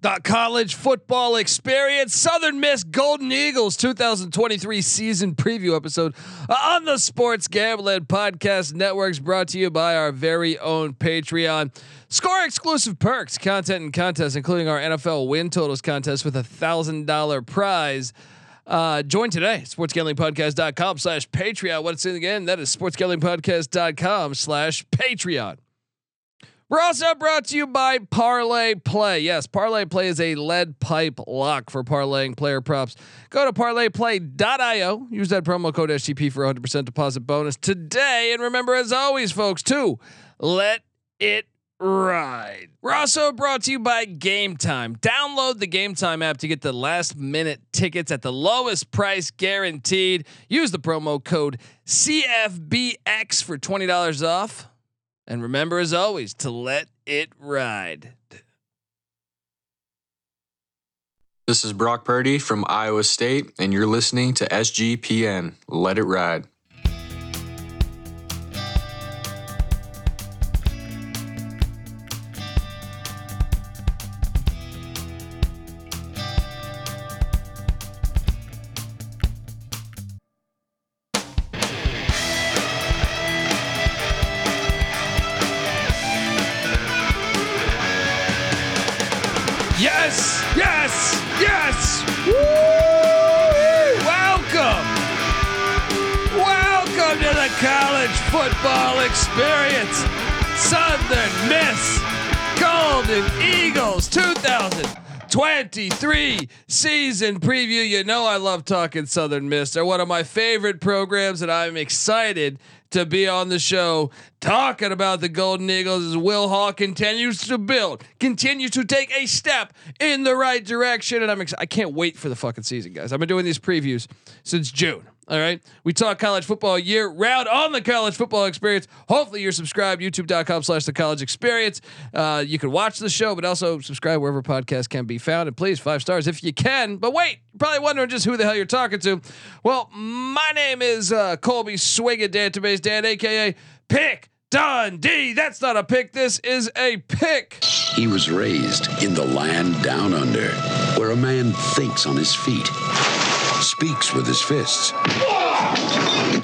The college football experience, Southern Miss Golden Eagles 2023 season preview episode on the Sports Gambling Podcast Networks, brought to you by our very own Patreon. Score exclusive perks, content, and contests, including our NFL win totals contest with a thousand dollar prize. Uh, join today, sportsgamblingpodcast.com slash Patreon. What's in again? That is sportsgamblingpodcast.com slash Patreon. We're also brought to you by Parlay Play. Yes, Parlay Play is a lead pipe lock for parlaying player props. Go to parlayplay.io. Use that promo code SGP for 100% deposit bonus today. And remember, as always, folks, to let it ride. We're also brought to you by Game Time. Download the Game Time app to get the last minute tickets at the lowest price guaranteed. Use the promo code CFBX for $20 off. And remember, as always, to let it ride. This is Brock Purdy from Iowa State, and you're listening to SGPN. Let it ride. Football experience. Southern Miss Golden Eagles 2023 season preview. You know, I love talking Southern Miss. They're one of my favorite programs, and I'm excited to be on the show talking about the Golden Eagles as Will Hall continues to build, continues to take a step in the right direction. And I'm ex- I can't wait for the fucking season, guys. I've been doing these previews since June. All right. We talk college football year round on the college football experience. Hopefully you're subscribed, youtube.com slash the college experience. Uh, you can watch the show, but also subscribe wherever podcasts can be found. And please, five stars if you can. But wait, you're probably wondering just who the hell you're talking to. Well, my name is uh, Colby Swigga Database Dan, aka Pick Dundee. That's not a pick. This is a pick. He was raised in the land down under, where a man thinks on his feet, speaks with his fists,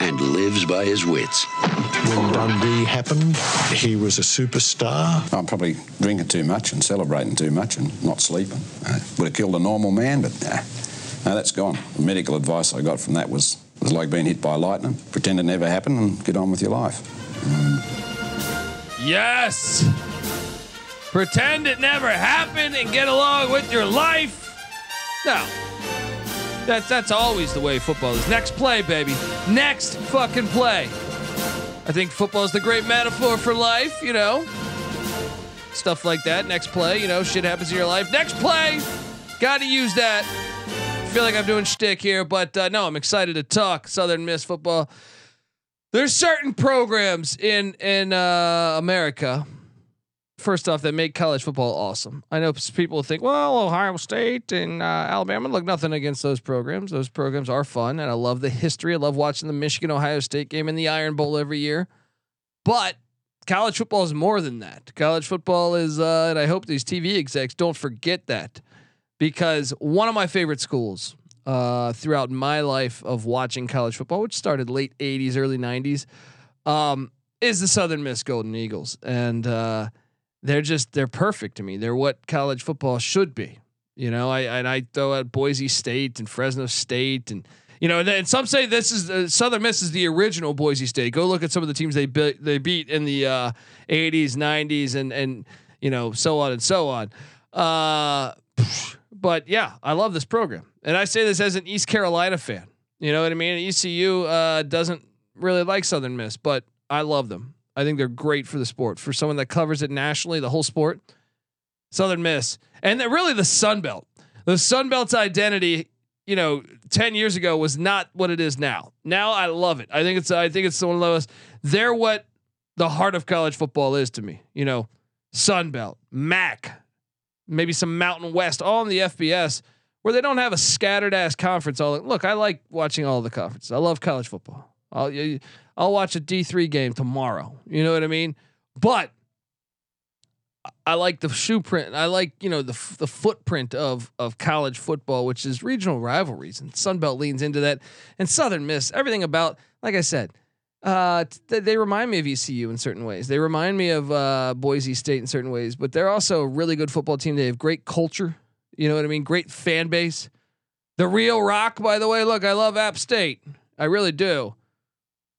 and lives by his wits. When Dundee happened, he was a superstar. I'm probably drinking too much and celebrating too much and not sleeping. Uh, would have killed a normal man, but nah, no, that's gone. The medical advice I got from that was was like being hit by lightning. Pretend it never happened and get on with your life. Yes. Pretend it never happened and get along with your life. No. That's that's always the way football is. Next play, baby. Next fucking play. I think football is the great metaphor for life, you know. Stuff like that. Next play, you know, shit happens in your life. Next play. Got to use that. feel like I'm doing shtick here, but uh, no, I'm excited to talk Southern Miss football. There's certain programs in in uh, America. First off, that make college football awesome. I know people think, well, Ohio State and uh, Alabama. Look, nothing against those programs. Those programs are fun, and I love the history. I love watching the Michigan Ohio State game in the Iron Bowl every year. But college football is more than that. College football is, uh, and I hope these TV execs don't forget that, because one of my favorite schools uh, throughout my life of watching college football, which started late '80s, early '90s, um, is the Southern Miss Golden Eagles, and uh, they're just they're perfect to me. They're what college football should be. You know, I and I throw out Boise State and Fresno State and you know, and, then some say this is uh, Southern Miss is the original Boise State. Go look at some of the teams they be, they beat in the uh, 80s, 90s, and and you know so on and so on. Uh, but yeah, I love this program, and I say this as an East Carolina fan. You know what I mean? ECU uh, doesn't really like Southern Miss, but I love them. I think they're great for the sport. For someone that covers it nationally, the whole sport, Southern Miss, and really the Sun Belt. The Sun Belt's identity, you know, ten years ago was not what it is now. Now I love it. I think it's I think it's one of those. They're what the heart of college football is to me. You know, Sun Belt, MAC, maybe some Mountain West, all in the FBS, where they don't have a scattered ass conference. All look, I like watching all the conferences. I love college football. I'll I'll watch a D three game tomorrow. You know what I mean? But I like the shoe print. I like you know the the footprint of of college football, which is regional rivalries, and Sun Belt leans into that, and Southern Miss. Everything about, like I said, uh, they remind me of ECU in certain ways. They remind me of uh, Boise State in certain ways, but they're also a really good football team. They have great culture. You know what I mean? Great fan base. The real rock, by the way. Look, I love App State. I really do.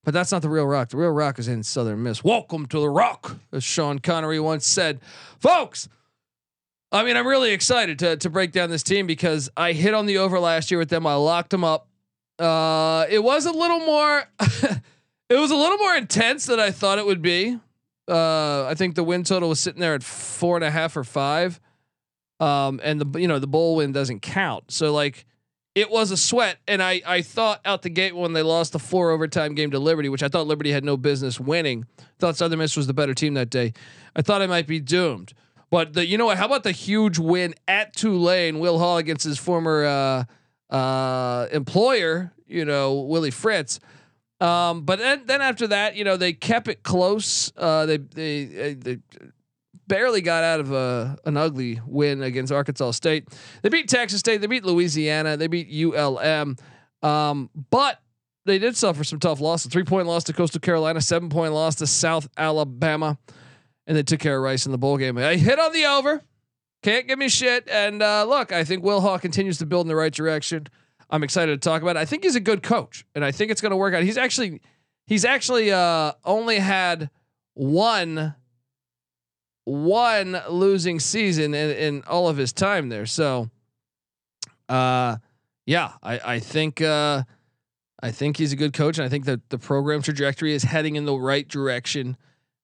But that's not the real rock. The real rock is in Southern Miss. Welcome to the rock, as Sean Connery once said. Folks, I mean, I'm really excited to, to break down this team because I hit on the over last year with them. I locked them up. Uh, it was a little more, it was a little more intense than I thought it would be. Uh, I think the win total was sitting there at four and a half or five. Um, and the, you know, the bowl win doesn't count. So like, it was a sweat. And I, I thought out the gate when they lost the four overtime game to Liberty, which I thought Liberty had no business winning. Thought Southern Miss was the better team that day. I thought I might be doomed. But the, you know what? How about the huge win at Tulane? Will Hall against his former uh, uh, employer, you know, Willie Fritz. Um, but then, then after that, you know, they kept it close. Uh, they, they, they barely got out of a, an ugly win against Arkansas State. They beat Texas State. They beat Louisiana. They beat ULM. Um, but they did suffer some tough losses. Three point loss to Coastal Carolina. Seven point loss to South Alabama, and they took care of Rice in the bowl game. I hit on the over. Can't give me shit. And uh, look, I think Will Hall continues to build in the right direction. I'm excited to talk about it. I think he's a good coach, and I think it's going to work out. He's actually he's actually uh, only had one one losing season in, in all of his time there. So, uh, yeah, I, I think, uh, I think he's a good coach, and I think that the program trajectory is heading in the right direction.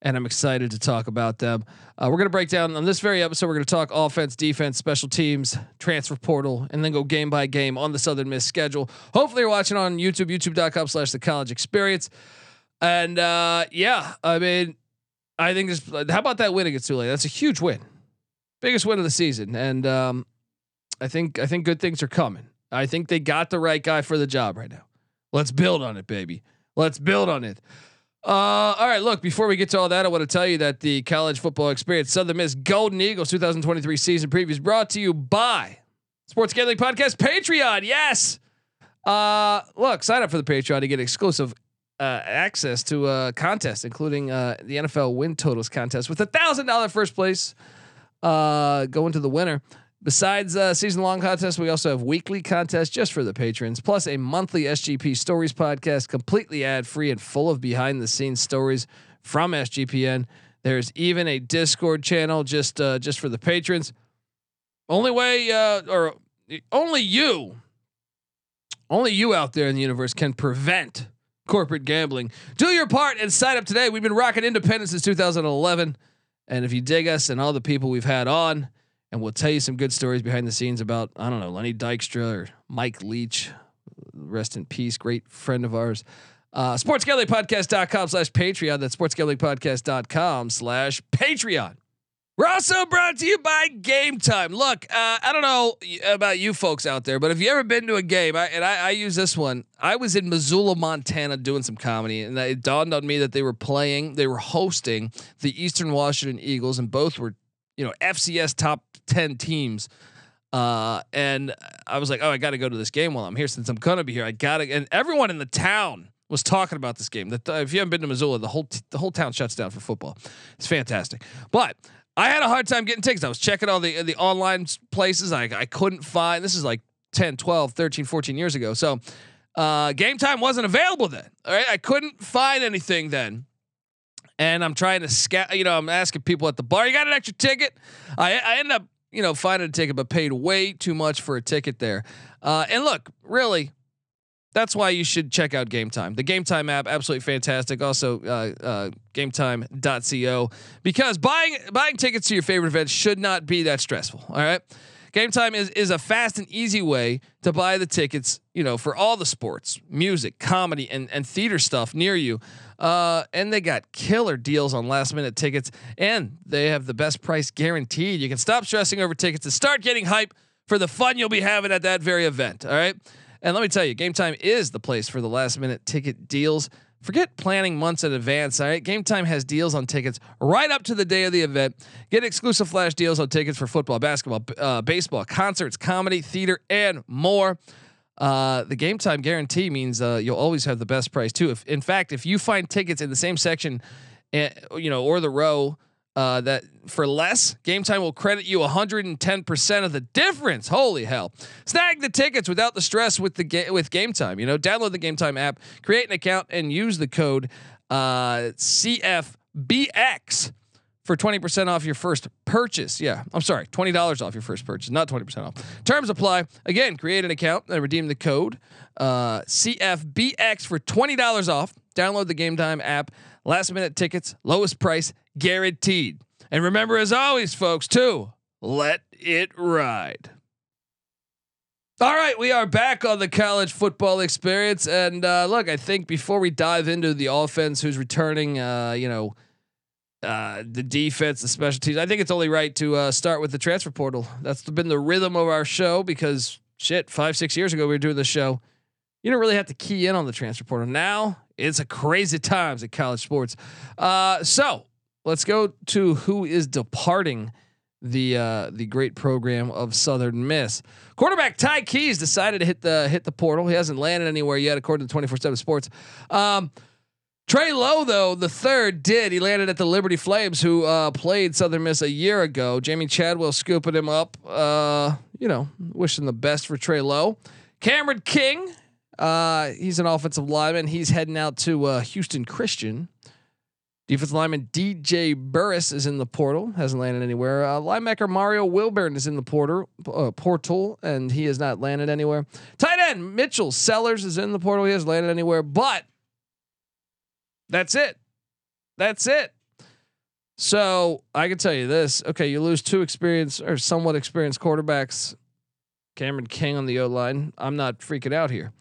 And I'm excited to talk about them. Uh, we're going to break down on this very episode. We're going to talk offense, defense, special teams, transfer portal, and then go game by game on the Southern Miss schedule. Hopefully, you're watching on YouTube, youtube.com/slash the College Experience. And uh, yeah, I mean, I think this. How about that win against Tulane? That's a huge win, biggest win of the season, and um, I think I think good things are coming. I think they got the right guy for the job right now. Let's build on it, baby. Let's build on it. Uh, all right, look. Before we get to all that, I want to tell you that the college football experience, Southern Miss Golden Eagles 2023 season previews, brought to you by Sports Gambling Podcast Patreon. Yes. Uh, look, sign up for the Patreon to get exclusive uh, access to a contest, including uh, the NFL win totals contest with a thousand dollar first place uh, going to the winner. Besides uh, season long contests, we also have weekly contests just for the patrons, plus a monthly SGP stories podcast, completely ad free and full of behind the scenes stories from SGPN. There's even a Discord channel just uh, just for the patrons. Only way, uh, or only you, only you out there in the universe can prevent corporate gambling. Do your part and sign up today. We've been rocking independence since 2011. And if you dig us and all the people we've had on, and we'll tell you some good stories behind the scenes about, I don't know, Lenny Dykstra or Mike Leach, rest in peace, great friend of ours. Uh, sportsgamblingpodcast.com slash Patreon. That's sportsgamblingpodcast.com slash Patreon. We're also brought to you by Game Time. Look, uh, I don't know about you folks out there, but if you ever been to a game? I, and I, I, use this one. I was in Missoula, Montana, doing some comedy, and it dawned on me that they were playing, they were hosting the Eastern Washington Eagles, and both were, you know, FCS top ten teams. Uh, and I was like, oh, I got to go to this game while I'm here since I'm gonna be here. I gotta, and everyone in the town was talking about this game. That if you haven't been to Missoula, the whole t- the whole town shuts down for football. It's fantastic, but I had a hard time getting tickets. I was checking all the the online places. I, I couldn't find. This is like 10, 12, 13, 14 years ago. So uh, game time wasn't available then. All right. I couldn't find anything then. And I'm trying to scout, you know, I'm asking people at the bar, you got an extra ticket? I, I end up, you know, finding a ticket, but paid way too much for a ticket there. Uh, and look, really, that's why you should check out Game Time. The Game Time app, absolutely fantastic. Also, uh, uh, GameTime.co because buying buying tickets to your favorite events should not be that stressful. All right, Game Time is is a fast and easy way to buy the tickets. You know, for all the sports, music, comedy, and and theater stuff near you. Uh, and they got killer deals on last minute tickets, and they have the best price guaranteed. You can stop stressing over tickets and start getting hype for the fun you'll be having at that very event. All right. And let me tell you, Game Time is the place for the last minute ticket deals. Forget planning months in advance. All right, Game Time has deals on tickets right up to the day of the event. Get exclusive flash deals on tickets for football, basketball, uh, baseball, concerts, comedy, theater, and more. Uh, the game time guarantee means uh, you'll always have the best price too. If in fact, if you find tickets in the same section, uh, you know, or the row uh, that for less, Game Time will credit you 110% of the difference. Holy hell! Snag the tickets without the stress with the ga- with Game Time. You know, download the Game Time app, create an account, and use the code uh, CFBX for 20% off your first purchase. Yeah, I'm sorry, $20 off your first purchase, not 20% off. Terms apply. Again, create an account and redeem the code uh, CFBX for $20 off. Download the Game Time app. Last minute tickets, lowest price guaranteed. And remember, as always, folks, too, let it ride. All right, we are back on the college football experience. And uh, look, I think before we dive into the offense who's returning, uh, you know, uh, the defense, the special teams. I think it's only right to uh, start with the transfer portal. That's been the rhythm of our show because shit, five six years ago we were doing the show. You don't really have to key in on the transfer portal. Now it's a crazy times at college sports. Uh, so let's go to who is departing the uh, the great program of Southern Miss. Quarterback Ty Keys decided to hit the hit the portal. He hasn't landed anywhere yet, according to Twenty Four Seven Sports. Um, Trey Lowe, though the third, did. He landed at the Liberty Flames, who uh, played Southern Miss a year ago. Jamey Chadwell scooping him up. Uh, you know, wishing the best for Trey Lowe. Cameron King, uh, he's an offensive lineman. He's heading out to uh, Houston Christian. Defensive lineman DJ Burris is in the portal, hasn't landed anywhere. Uh, linebacker Mario Wilburn is in the portal, uh, portal, and he has not landed anywhere. Tight end Mitchell Sellers is in the portal. He hasn't landed anywhere, but that's it. That's it. So I can tell you this. Okay, you lose two experienced or somewhat experienced quarterbacks. Cameron King on the O line. I'm not freaking out here.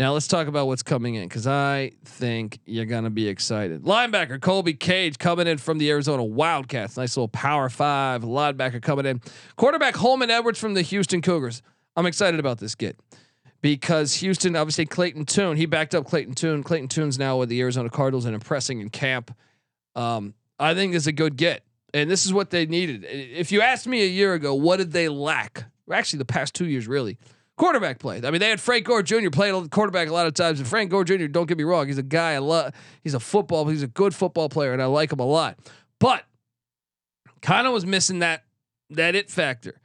Now let's talk about what's coming in because I think you're gonna be excited. Linebacker Colby Cage coming in from the Arizona Wildcats. Nice little power five linebacker coming in. Quarterback Holman Edwards from the Houston Cougars. I'm excited about this get because Houston, obviously Clayton Tune, he backed up Clayton Tune. Clayton Tune's now with the Arizona Cardinals and impressing in camp. Um, I think it's a good get, and this is what they needed. If you asked me a year ago, what did they lack? Actually, the past two years, really, quarterback play. I mean, they had Frank Gore Jr. playing quarterback a lot of times, and Frank Gore Jr. Don't get me wrong, he's a guy I love. He's a football, he's a good football player, and I like him a lot. But kind of was missing that that it factor.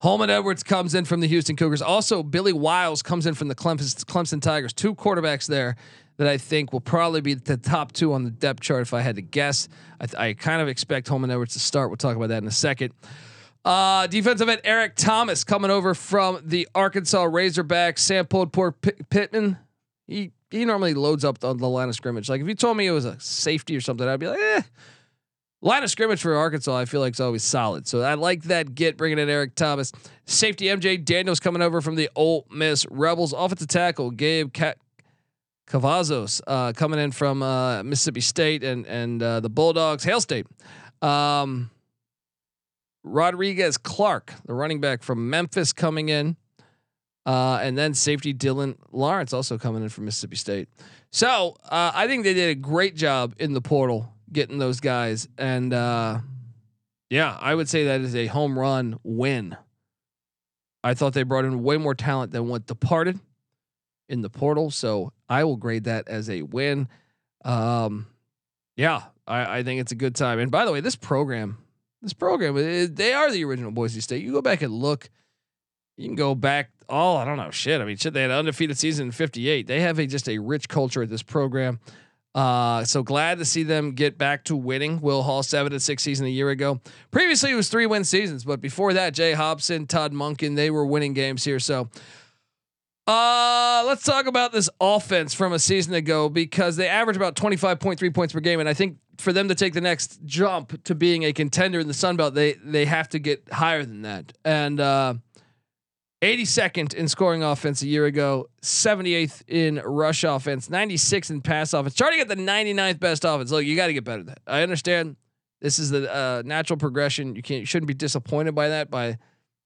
Holman Edwards comes in from the Houston Cougars. Also, Billy Wiles comes in from the Clemson, Clemson Tigers. Two quarterbacks there that I think will probably be the top two on the depth chart if I had to guess. I, I kind of expect Holman Edwards to start. We'll talk about that in a second. Uh, defensive end Eric Thomas coming over from the Arkansas Razorbacks. Sam pulled poor P- Pittman. He he normally loads up on the line of scrimmage. Like if you told me it was a safety or something, I'd be like, eh. Line of scrimmage for Arkansas, I feel like it's always solid. So I like that get bringing in Eric Thomas. Safety MJ Daniels coming over from the Ole Miss Rebels. Offensive tackle Gabe Cat Cavazos uh, coming in from uh, Mississippi State and and uh, the Bulldogs, Hail State. Um, Rodriguez Clark, the running back from Memphis, coming in, uh, and then safety Dylan Lawrence also coming in from Mississippi State. So uh, I think they did a great job in the portal getting those guys, and uh, yeah, I would say that is a home run win. I thought they brought in way more talent than what departed in the portal, so I will grade that as a win. Um, yeah, I, I think it's a good time. And by the way, this program, this program, they are the original Boise State. You go back and look. You can go back. Oh, I don't know, shit. I mean, shit. They had an undefeated season in '58. They have a just a rich culture at this program. Uh, so glad to see them get back to winning. Will Hall seven and six season a year ago. Previously, it was three win seasons, but before that, Jay Hopson, Todd Monken, they were winning games here. So, uh, let's talk about this offense from a season ago because they average about twenty five point three points per game, and I think for them to take the next jump to being a contender in the Sun Belt, they they have to get higher than that. And uh, 82nd in scoring offense a year ago, 78th in rush offense, 96th in pass offense, charting at the 99th best offense. Look, you got to get better than that. I understand this is the uh, natural progression. You can't, you shouldn't be disappointed by that, by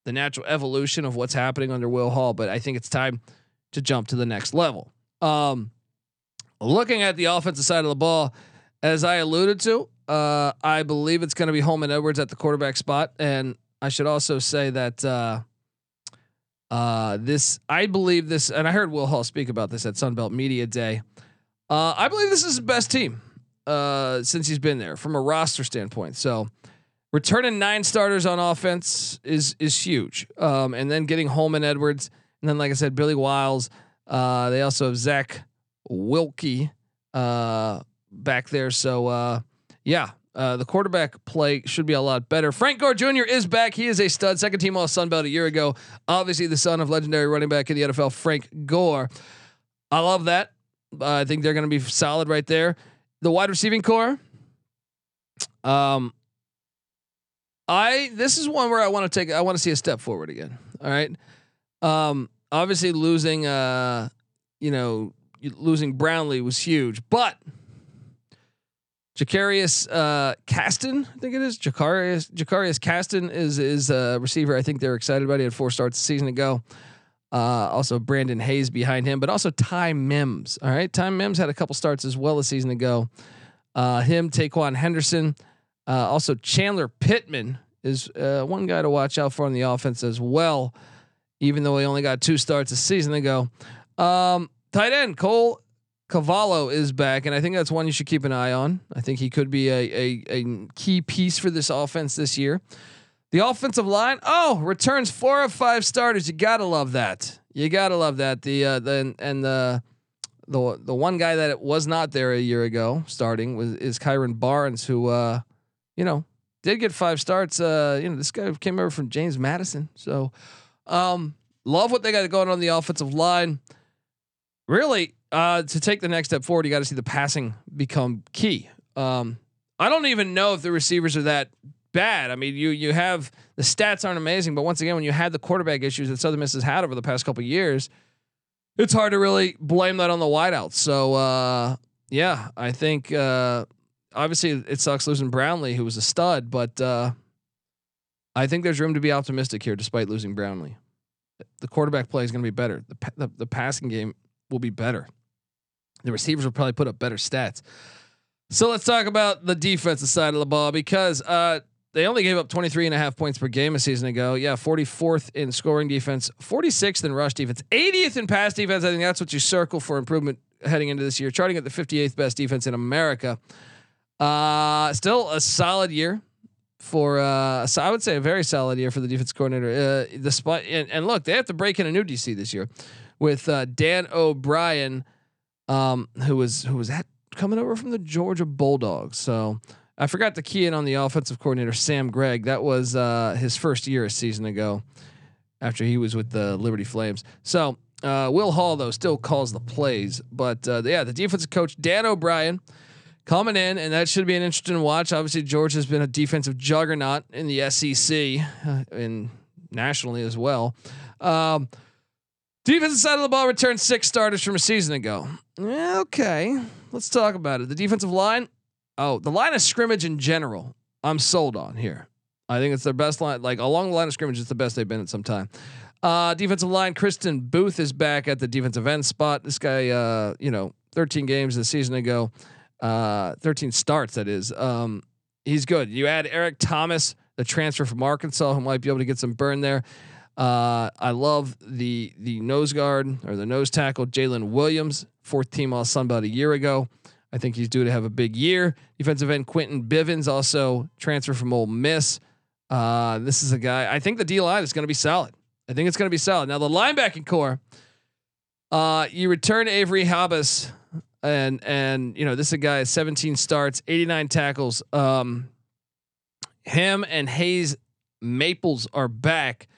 the natural evolution of what's happening under Will Hall. But I think it's time to jump to the next level. Um, looking at the offensive side of the ball, as I alluded to, uh, I believe it's going to be Holman Edwards at the quarterback spot, and I should also say that uh, uh, this I believe this, and I heard Will Hall speak about this at Sunbelt Media Day. Uh, I believe this is the best team uh, since he's been there from a roster standpoint. So returning nine starters on offense is is huge, um, and then getting Holman Edwards, and then like I said, Billy Wiles. Uh, they also have Zach Wilkie back there. So uh, yeah, uh, the quarterback play should be a lot better. Frank Gore Jr. is back. He is a stud, second team All Sun Belt a year ago. Obviously, the son of legendary running back in the NFL, Frank Gore. I love that. Uh, I think they're going to be solid right there. The wide receiving core. Um, I this is one where I want to take. I want to see a step forward again. All right. Um, obviously losing. Uh, you know, losing Brownlee was huge, but Jakarius uh, Caston, I think it is Jakarius Jakarius Caston is is a receiver. I think they're excited about. He had four starts a season ago. Uh, also Brandon Hayes behind him, but also Ty Mims. All right, Ty Mims had a couple starts as well a season ago. Uh, him, Taquan Henderson, uh, also Chandler Pittman is uh, one guy to watch out for on the offense as well. Even though he only got two starts a season ago, um, tight end Cole Cavallo is back, and I think that's one you should keep an eye on. I think he could be a, a, a key piece for this offense this year. The offensive line, oh, returns four of five starters. You gotta love that. You gotta love that. The uh, the and the the the one guy that was not there a year ago starting was is Kyron Barnes, who uh, you know did get five starts. Uh, you know this guy came over from James Madison, so um, love what they got going on the offensive line. Really, uh, to take the next step forward, you got to see the passing become key. Um, I don't even know if the receivers are that bad. I mean, you you have the stats aren't amazing, but once again, when you had the quarterback issues that Southern Miss has had over the past couple years, it's hard to really blame that on the wideouts. So uh, yeah, I think uh, obviously it sucks losing Brownlee, who was a stud, but uh, I think there's room to be optimistic here, despite losing Brownlee. The quarterback play is going to be better. The, the the passing game will be better. The receivers will probably put up better stats. So let's talk about the defensive side of the ball because uh, they only gave up 23 and a half points per game a season ago. Yeah, 44th in scoring defense, 46th in rush defense, 80th in pass defense. I think that's what you circle for improvement heading into this year. Charting at the 58th best defense in America. Uh, still a solid year for uh, so I would say a very solid year for the defense coordinator. Uh, despite and, and look, they have to break in a new DC this year with uh, Dan O'Brien um, who was who was that coming over from the Georgia Bulldogs. So I forgot to key in on the offensive coordinator Sam Gregg. That was uh, his first year a season ago, after he was with the Liberty Flames. So uh, Will Hall though still calls the plays, but uh, yeah, the defensive coach Dan O'Brien coming in, and that should be an interesting watch. Obviously, Georgia has been a defensive juggernaut in the SEC uh, and nationally as well. Um, Defensive side of the ball returned six starters from a season ago. Okay, let's talk about it. The defensive line. Oh, the line of scrimmage in general. I'm sold on here. I think it's their best line. Like along the line of scrimmage, it's the best they've been in some time. Uh, defensive line. Kristin Booth is back at the defensive end spot. This guy, uh, you know, 13 games a season ago, uh, 13 starts. That is. Um, he's good. You add Eric Thomas, the transfer from Arkansas, who might be able to get some burn there. Uh, I love the the nose guard or the nose tackle, Jalen Williams, fourth team All Sun Belt a year ago. I think he's due to have a big year. Defensive end Quentin Bivens also transfer from Ole Miss. Uh, this is a guy. I think the D line is going to be solid. I think it's going to be solid. Now the linebacking core. Uh, you return Averie Habas, and and you know this is a guy 17 starts, 89 tackles. Um, him and Hayes Maples are back.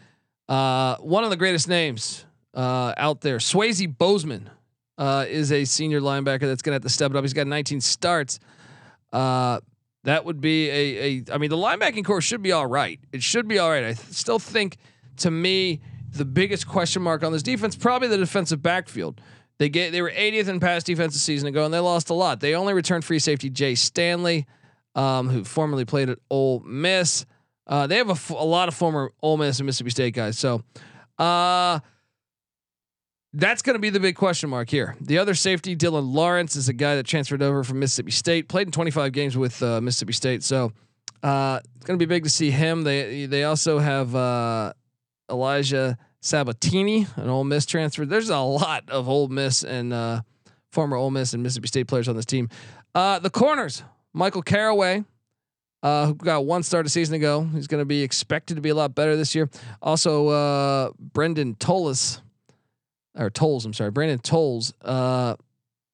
Uh, one of the greatest names uh, out there, Swayze Bozeman, uh, is a senior linebacker that's going to have to step it up. He's got 19 starts. Uh, that would be a, a. I mean, the linebacking core should be all right. It should be all right. I th- still think, to me, the biggest question mark on this defense probably the defensive backfield. They get they were 80th in pass defense a season ago, and they lost a lot. They only returned free safety Jay Stanley, um, who formerly played at Ole Miss. Uh, they have a, a lot of former Ole Miss and Mississippi State guys. So, uh, that's going to be the big question mark here. The other safety, Dylan Lawrence, is a guy that transferred over from Mississippi State, played in 25 games with uh, Mississippi State. So uh, it's going to be big to see him. They they also have uh, Elijah Sabatini, an Ole Miss transfer. There's a lot of Ole Miss and uh, former Ole Miss and Mississippi State players on this team. Uh, the corners, Michael Caraway, uh, who got one start a season ago. He's going to be expected to be a lot better this year. Also, uh, Brendan Tolles, or Tolles, I'm sorry, Brandon Tolles. Uh,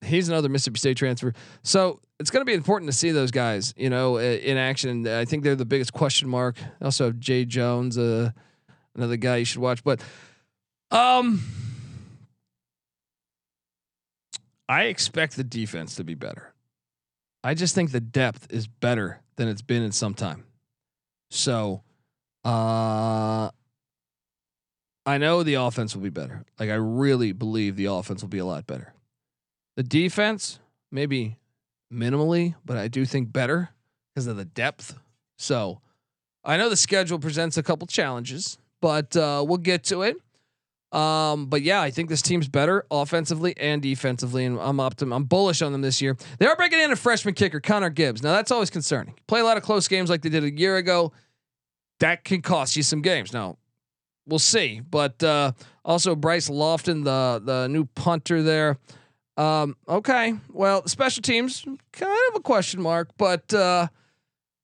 he's another Mississippi State transfer. So it's going to be important to see those guys, you know, in action. I think they're the biggest question mark. Also Jay Jones, uh, another guy you should watch. But um, I expect the defense to be better. I just think the depth is better than it's been in some time. So, uh, I know the offense will be better. Like I really believe the offense will be a lot better. The defense, maybe minimally, but I do think better because of the depth. So I know the schedule presents a couple challenges, but uh, we'll get to it. Um, but yeah, I think this team's better offensively and defensively, and I'm optim- I'm bullish on them this year. They are breaking in a freshman kicker, Connor Gibbs. Now that's always concerning. Play a lot of close games like they did a year ago. That can cost you some games. Now, we'll see. But uh, also Bryce Lofton, the the new punter there. Um, okay, well, special teams kind of a question mark, but uh,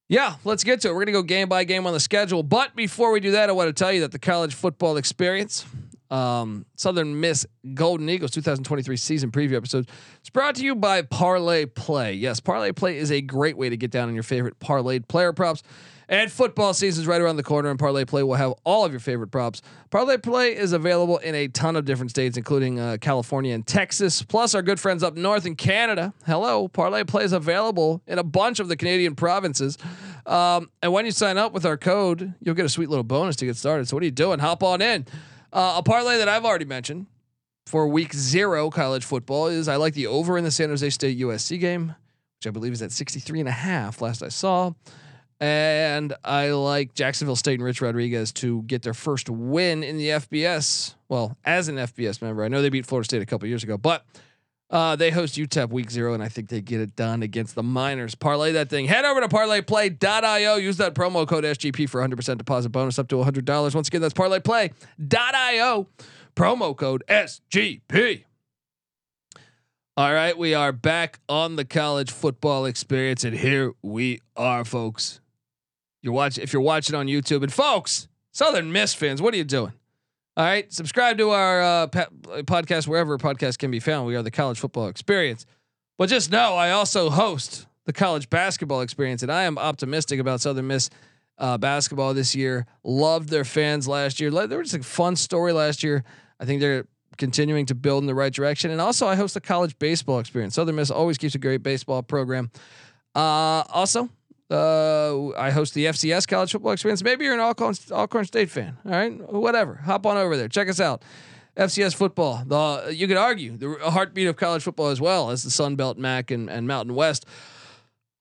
yeah, let's get to it. We're gonna go game by game on the schedule. But before we do that, I want to tell you that the college football experience um, Southern Miss Golden Eagles 2023 season preview episode. It's brought to you by Parlay Play. Yes, Parlay Play is a great way to get down on your favorite parlayed player props. And football season is right around the corner, and Parlay Play will have all of your favorite props. Parlay Play is available in a ton of different states, including uh, California and Texas, plus our good friends up north in Canada. Hello, Parlay Play is available in a bunch of the Canadian provinces. Um, and when you sign up with our code, you'll get a sweet little bonus to get started. So, what are you doing? Hop on in. Uh, a parlay that I've already mentioned for week zero college football is I like the over in the San Jose State USC game, which I believe is at 63 and a half last I saw. And I like Jacksonville State and Rich Rodriguez to get their first win in the FBS. Well, as an FBS member, I know they beat Florida State a couple years ago, but uh, they host UTEP week zero, and I think they get it done against the Miners. Parlay that thing. Head over to parlayplay.io. Use that promo code SGP for 100% deposit bonus up to $100. Once again, that's parlayplay.io. Promo code SGP. All right, we are back on the college football experience, and here we are, folks. You're watching if you're watching on YouTube, and folks, Southern Miss fans, what are you doing? All right, subscribe to our uh, podcast wherever podcast can be found. We are the College Football Experience. But just know, I also host the College Basketball Experience, and I am optimistic about Southern Miss uh, basketball this year. Loved their fans last year. There was a fun story last year. I think they're continuing to build in the right direction. And also, I host the College Baseball Experience. Southern Miss always keeps a great baseball program. Uh, also, uh, I host the FCS College Football Experience. Maybe you're an Alcorn, Alcorn State fan. All right, whatever. Hop on over there. Check us out. FCS football. The you could argue the heartbeat of college football as well as the Sun Belt, MAC, and, and Mountain West.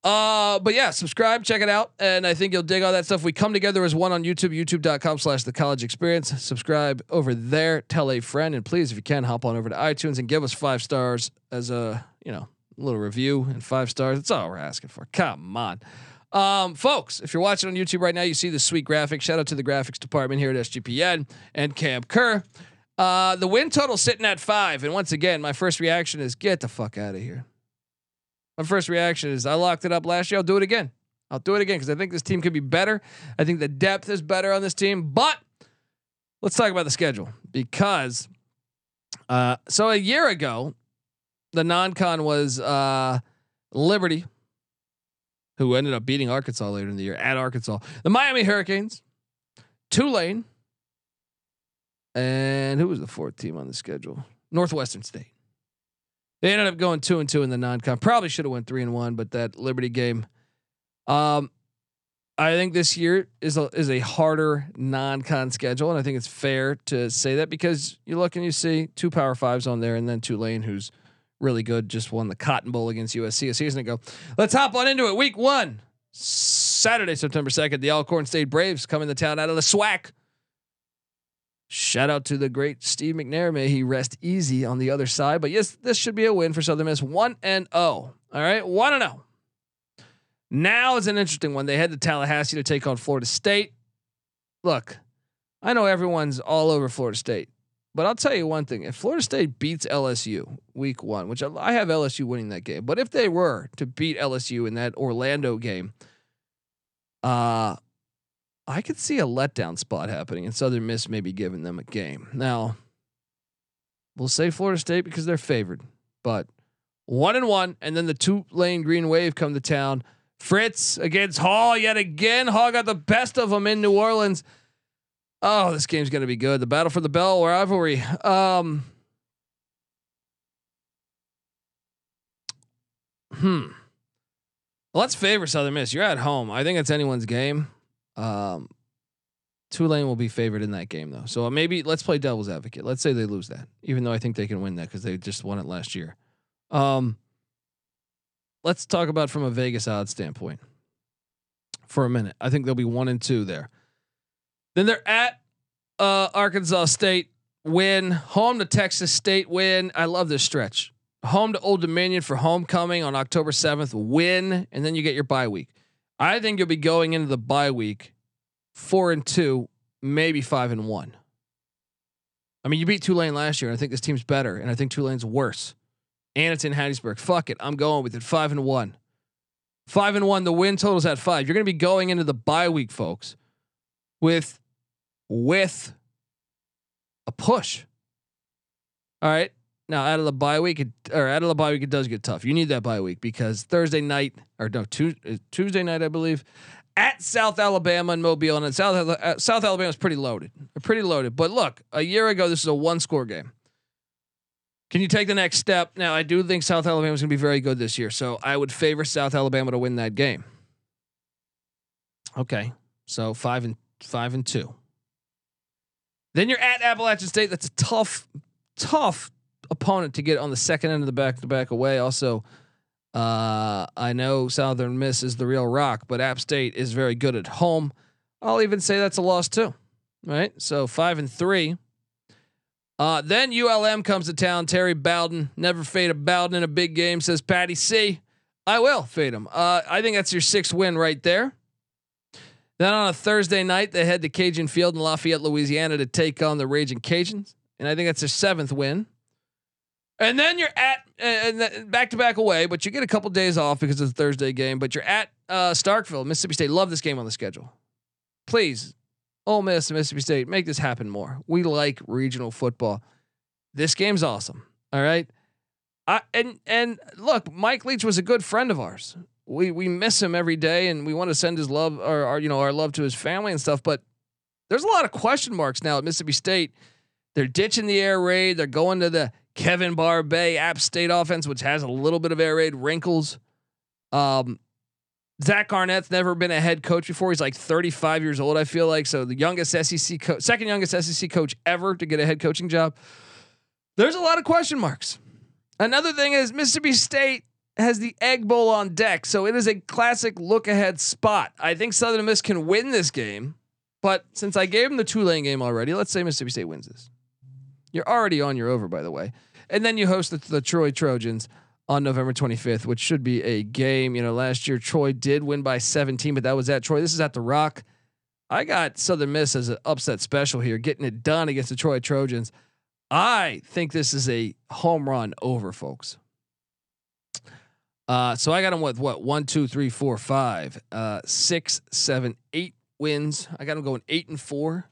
Uh, but yeah, subscribe, check it out, and I think you'll dig all that stuff. We come together as one on YouTube, youtube.com/slash the college experience. Subscribe over there, tell a friend, and please, if you can, hop on over to iTunes and give us five stars as a you know little review and five stars. That's all we're asking for. Come on. Um, folks, if you're watching on YouTube right now, you see the sweet graphic. Shout out to the graphics department here at SGPN and Cam Kerr. Uh, the win total sitting at five. And once again, my first reaction is get the fuck out of here. My first reaction is I locked it up last year. I'll do it again. I'll do it again because I think this team could be better. I think the depth is better on this team. But let's talk about the schedule because uh, so a year ago, the non-con was uh, Liberty, who ended up beating Arkansas later in the year at Arkansas. The Miami Hurricanes, Tulane, and who was the fourth team on the schedule? Northwestern State. They ended up going two and two in the non-con. Probably should have went three and one, but that Liberty game. Um, I think this year is a is a harder non-con schedule, and I think it's fair to say that because you look and you see two Power Fives on there, and then Tulane, who's really good. Just won the Cotton Bowl against USC a season ago. Let's hop on into it. Week one, Saturday, September 2nd, the Alcorn State Braves coming to town out of the SWAC. Shout out to the great Steve McNair. May he rest easy on the other side. But yes, this should be a win for Southern Miss. One and zero. All right, one and zero. Now is an interesting one. They head to Tallahassee to take on Florida State. Look, I know everyone's all over Florida State, but I'll tell you one thing: if Florida State beats LSU week one, which I have LSU winning that game, but if they were to beat LSU in that Orlando game, uh I could see a letdown spot happening and Southern Miss maybe giving them a game. Now, we'll say Florida State because they're favored, but one and one, and then the Tulane Green Wave come to town. Fritz against Hall yet again. Hall got the best of them in New Orleans. Oh, this game's gonna be good. The battle for the bell rivalry. Um, hmm. let's favor Southern Miss. You're at home. I think it's anyone's game. Um, Tulane will be favored in that game though. So maybe let's play devil's advocate. Let's say they lose that, even though I think they can win that because they just won it last year. Um, let's talk about from a Vegas odds standpoint for a minute. I think they'll be one and two there. Then they're at uh, Arkansas State win, home to Texas State win. I love this stretch. Home to Old Dominion for homecoming on October 7th, win, and then you get your bye week. I think you'll be going into the bye week four and two, maybe five and one. I mean, you beat Tulane last year, and I think this team's better, and I think Tulane's worse. And it's in Hattiesburg. Fuck it, I'm going with it. Five and one. Five and one. The win total's at five. You're going to be going into the bye week, folks, with with a push. All right. Now, out of the bye week, it, or out of the bye week, it does get tough. You need that bye week because Thursday night, or no, Tuesday, uh, Tuesday night, I believe, at South Alabama and Mobile, and South uh, South Alabama is pretty loaded. Pretty loaded. But look, a year ago, this is a one score game. Can you take the next step? Now, I do think South Alabama is going to be very good this year, so I would favor South Alabama to win that game. Okay, so five and five and two. Then you're at Appalachian State. That's a tough, tough opponent to get on the second end of the back to back away. Also, uh, I know Southern Miss is the real rock, but App State is very good at home. I'll even say that's a loss too. Right, so five and three. Uh, then ULM comes to town. Terry Bowden, never fade a Bowden in a big game, says Patty C. I will fade him. Uh, I think that's your sixth win right there. Then on a Thursday night, they head to Cajun Field in Lafayette, Louisiana to take on the Raging Cajuns. And I think that's their seventh win. And then you're at back to back away, but you get a couple days off because it's a Thursday game. But you're at uh, Starkville, Mississippi State. Love this game on the schedule. Please, Ole Miss, Mississippi State, make this happen more. We like regional football. This game's awesome. All right. I, and and look, Mike Leach was a good friend of ours. We we miss him every day, and we want to send his love or our, you know our love to his family and stuff. But there's a lot of question marks now at Mississippi State. They're ditching the air raid. They're going to the Kevin Barbay App State offense, which has a little bit of air raid wrinkles. Um, Zach Arnett's never been a head coach before. He's like 35 years old, I feel like. So the youngest SEC coach, second youngest SEC coach ever to get a head coaching job. There's a lot of question marks. Another thing is Mississippi State has the Egg Bowl on deck, so it is a classic look ahead spot. I think Southern Miss can win this game, but since I gave them the Tulane game already, let's say Mississippi State wins this. You're already on your over, by the way. And then you host the, the Troy Trojans on November 25th, which should be a game. You know, last year Troy did win by 17, but that was at Troy. This is at the Rock. I got Southern Miss as an upset special here, getting it done against the Troy Trojans. I think this is a home run over, folks. Uh, so I got them with what one, two, three, four, five, uh, six, seven, eight wins. I got them going eight and four.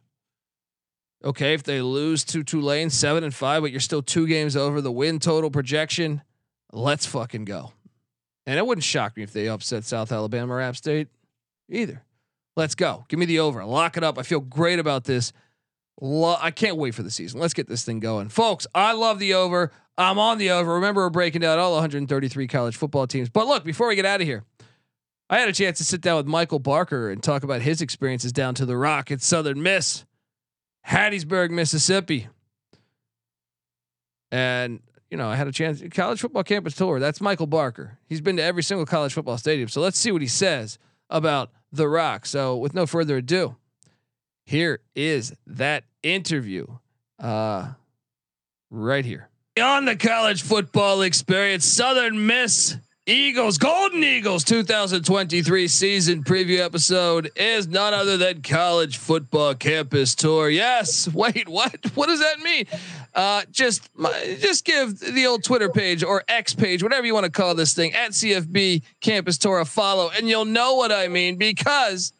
Okay, if they lose to Tulane, seven and five, but you're still two games over the win total projection, let's fucking go. And it wouldn't shock me if they upset South Alabama or App State either. Let's go. Give me the over. Lock it up. I feel great about this. Lo- I can't wait for the season. Let's get this thing going. Folks, I love the over. I'm on the over. Remember, we're breaking down all 133 college football teams. But look, before we get out of here, I had a chance to sit down with Michael Barker and talk about his experiences down to the Rock at Southern Miss. Hattiesburg, Mississippi. And, you know, I had a chance college football campus tour. That's Michael Barker. He's been to every single college football stadium. So let's see what he says about The Rock. So, with no further ado, Here is that interview, uh, right here on the college football experience. Southern Miss Eagles, Golden Eagles 2023 season preview episode is none other than college football campus tour. Yes. Wait, what? What does that mean? Uh, just, just give the old Twitter page or X page, whatever you want to call this thing at CFB campus tour a follow and you'll know what I mean because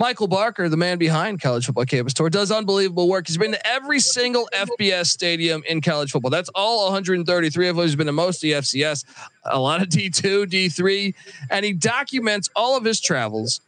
Michael Barker, the man behind College Football Campus Tour, does unbelievable work. He's been to every single FBS stadium in college football. That's all 133 of them. He's been to most of the FCS, a lot of D2, D3, and he documents all of his travels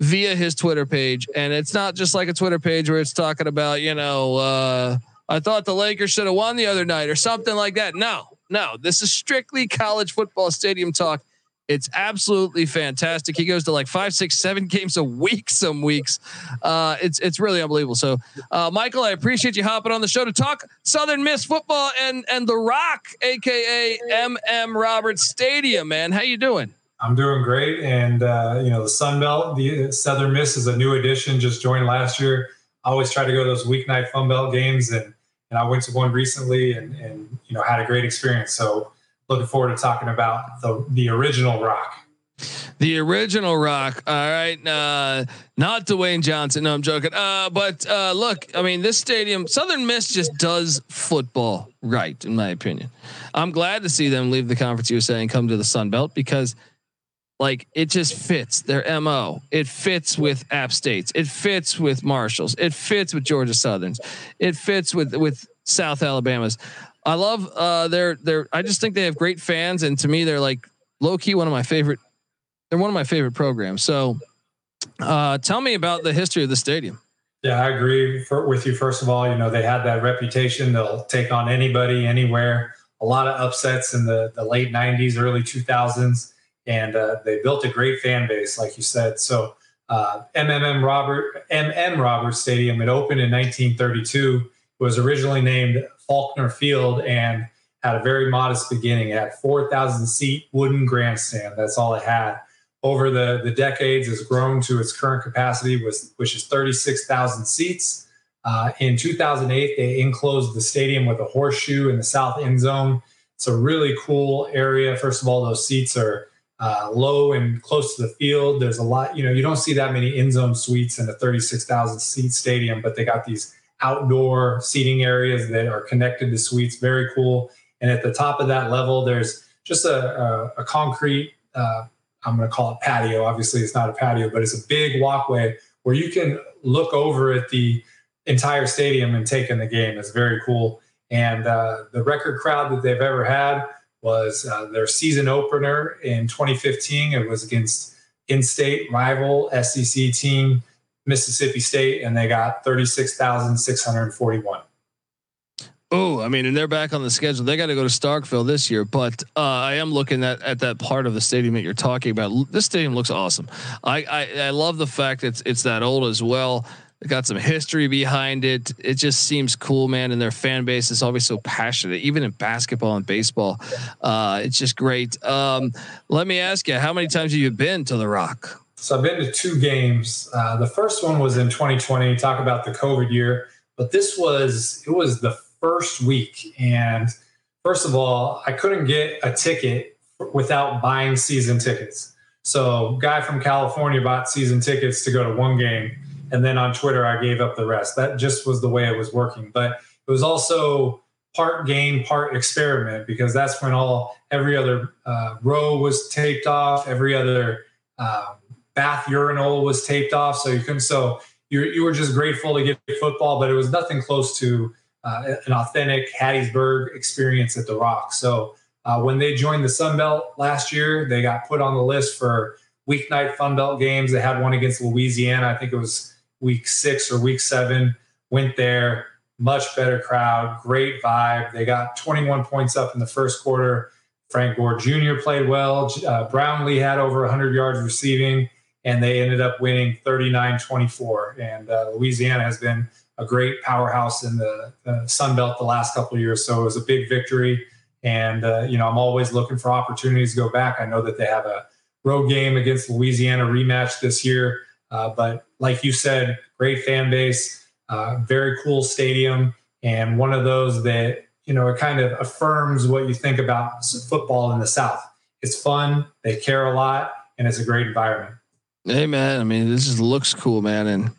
via his Twitter page. And it's not just like a Twitter page where it's talking about, you know, uh, I thought the Lakers should have won the other night or something like that. No, no, this is strictly college football stadium talk. It's absolutely fantastic. He goes to like five, six, seven games a week some weeks. Uh, it's it's really unbelievable. So, uh, Michael, I appreciate you hopping on the show to talk Southern Miss football and and the Rock, aka MM Roberts Stadium. Man, how you doing? I'm doing great, and uh, you know the Sun Belt, the Southern Miss is a new addition. Just joined last year. I always try to go to those weeknight Fun Belt games, and and I went to one recently, and and you know had a great experience. So looking forward to talking about the the original rock. The original rock. All right. Uh, not Dwayne Johnson. No, I'm joking. Uh, but uh, look, I mean, this stadium, Southern Miss just does football right, in my opinion. I'm glad to see them leave the Conference USA and come to the Sun Belt because, like, it just fits their MO. It fits with App States. It fits with Marshalls. It fits with Georgia Southerns. It fits with with South Alabama's. I love uh they're they're I just think they have great fans and to me they're like low key one of my favorite they're one of my favorite programs. So uh tell me about the history of the stadium. Yeah, I agree for, with you. First of all, you know they had that reputation; they'll take on anybody, anywhere. A lot of upsets in the the late '90s, early 2000s, and uh, they built a great fan base, like you said. So, uh, MMM Robert MM Roberts Stadium. It opened in 1932. It was originally named Faulkner Field and had a very modest beginning. It had 4,000 seat wooden grandstand. That's all it had. Over the, the decades, has grown to its current capacity, was, which is 36,000 seats. Uh, in 2008, they enclosed the stadium with a horseshoe in the south end zone. It's a really cool area. First of all, those seats are uh, low and close to the field. There's a lot, you know, you don't see that many end zone suites in a 36,000 seat stadium, but they got these outdoor seating areas that are connected to suites. Very cool. And at the top of that level, there's just a, a, a concrete, uh, I'm going to call it patio. Obviously, it's not a patio, but it's a big walkway where you can look over at the entire stadium and take in the game. It's very cool. And uh, the record crowd that they've ever had was uh, their season opener in 2015. It was against in-state rival SEC team Mississippi State, and they got 36,641. Oh, I mean, and they're back on the schedule. They got to go to Starkville this year, but uh, I am looking at at that part of the stadium that you're talking about. This stadium looks awesome. I I, I love the fact it's it's that old as well. It got some history behind it. It just seems cool, man. And their fan base is always so passionate, even in basketball and baseball. Uh, it's just great. Um, let me ask you, how many times have you been to the Rock? So I've been to two games. Uh, the first one was in 2020. Talk about the COVID year, but this was it was the first week, and first of all, I couldn't get a ticket without buying season tickets. So, guy from California bought season tickets to go to one game, and then on Twitter, I gave up the rest. That just was the way it was working. But it was also part game, part experiment because that's when all every other uh, row was taped off, every other um, bath urinal was taped off, so you couldn't. So you you were just grateful to get football, but it was nothing close to uh, an authentic Hattiesburg experience at the Rock. So uh, when they joined the Sun Belt last year, they got put on the list for weeknight Fun Belt games. They had one against Louisiana. I think it was week six or week seven. Went there, much better crowd, great vibe. They got 21 points up in the first quarter. Frank Gore Jr. played well. Uh, Brownlee had over 100 yards receiving and they ended up winning 39-24. And uh, Louisiana has been a great powerhouse in the, the Sun Belt the last couple of years, so it was a big victory. And uh, you know, I'm always looking for opportunities to go back. I know that they have a road game against Louisiana rematch this year, uh, but like you said, great fan base, uh, very cool stadium, and one of those that you know it kind of affirms what you think about football in the South. It's fun, they care a lot, and it's a great environment. Hey man, I mean this just looks cool, man, and I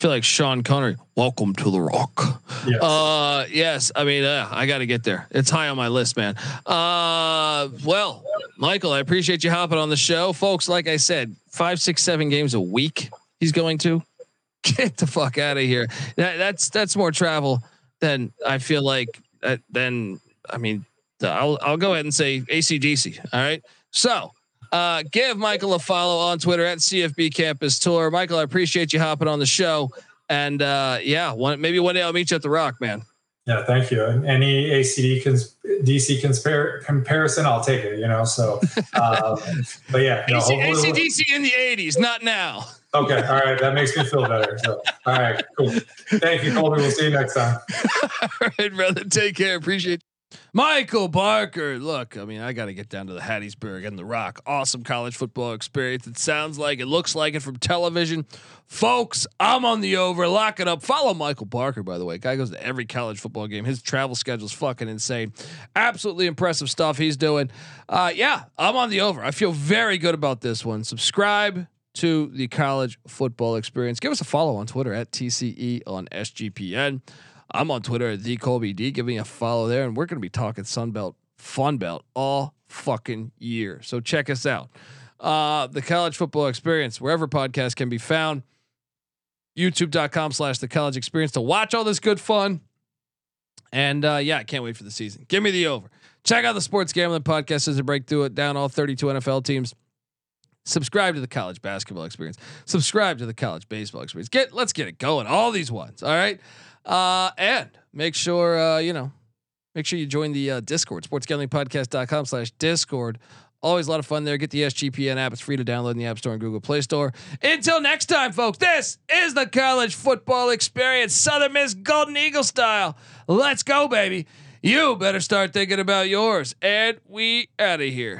feel like Sean Connery. Welcome to the Rock. Yes. Uh, yes. I mean, uh, I got to get there. It's high on my list, man. Uh, well, Michael, I appreciate you hopping on the show, folks. Like I said, five, six, seven games a week. He's going to get the fuck out of here. That, that's that's more travel than I feel like. Uh, then I mean, I'll I'll go ahead and say ACDC. All right. So uh, give Michael a follow on Twitter at CFB Campus Tour. Michael, I appreciate you hopping on the show. And uh, yeah, one, maybe one day I'll meet you at the Rock, man. Yeah, thank you. And any ACD cons- DC conspar- comparison, I'll take it. You know, so. Um, but yeah, AC, ACDC in the '80s, not now. Okay, all right, that makes me feel better. So, all right, cool. Thank you, Colby. We'll see you next time. all right, brother. Take care. Appreciate. Michael Barker. Look, I mean, I got to get down to the Hattiesburg and the Rock. Awesome college football experience. It sounds like it looks like it from television. Folks, I'm on the over. Lock it up. Follow Michael Barker, by the way. Guy goes to every college football game. His travel schedule's fucking insane. Absolutely impressive stuff he's doing. Uh, yeah, I'm on the over. I feel very good about this one. Subscribe to the college football experience. Give us a follow on Twitter at TCE on SGPN. I'm on Twitter at the Colby D. Give me a follow there, and we're going to be talking Sunbelt, Fun Belt all fucking year. So check us out. Uh, the college football experience, wherever podcasts can be found. YouTube.com slash the college experience to watch all this good fun. And uh, yeah, I can't wait for the season. Give me the over. Check out the Sports Gambling Podcast as a break through it down all 32 NFL teams. Subscribe to the college basketball experience. Subscribe to the college baseball experience. Get let's get it going. All these ones. All right. Uh, and make sure, uh, you know, make sure you join the uh, Discord, sportsgamblingpodcast.com slash Discord. Always a lot of fun there. Get the SGPN app. It's free to download in the App Store and Google Play Store. Until next time, folks, this is the college football experience, Southern Miss Golden Eagle style. Let's go, baby. You better start thinking about yours. And we out of here.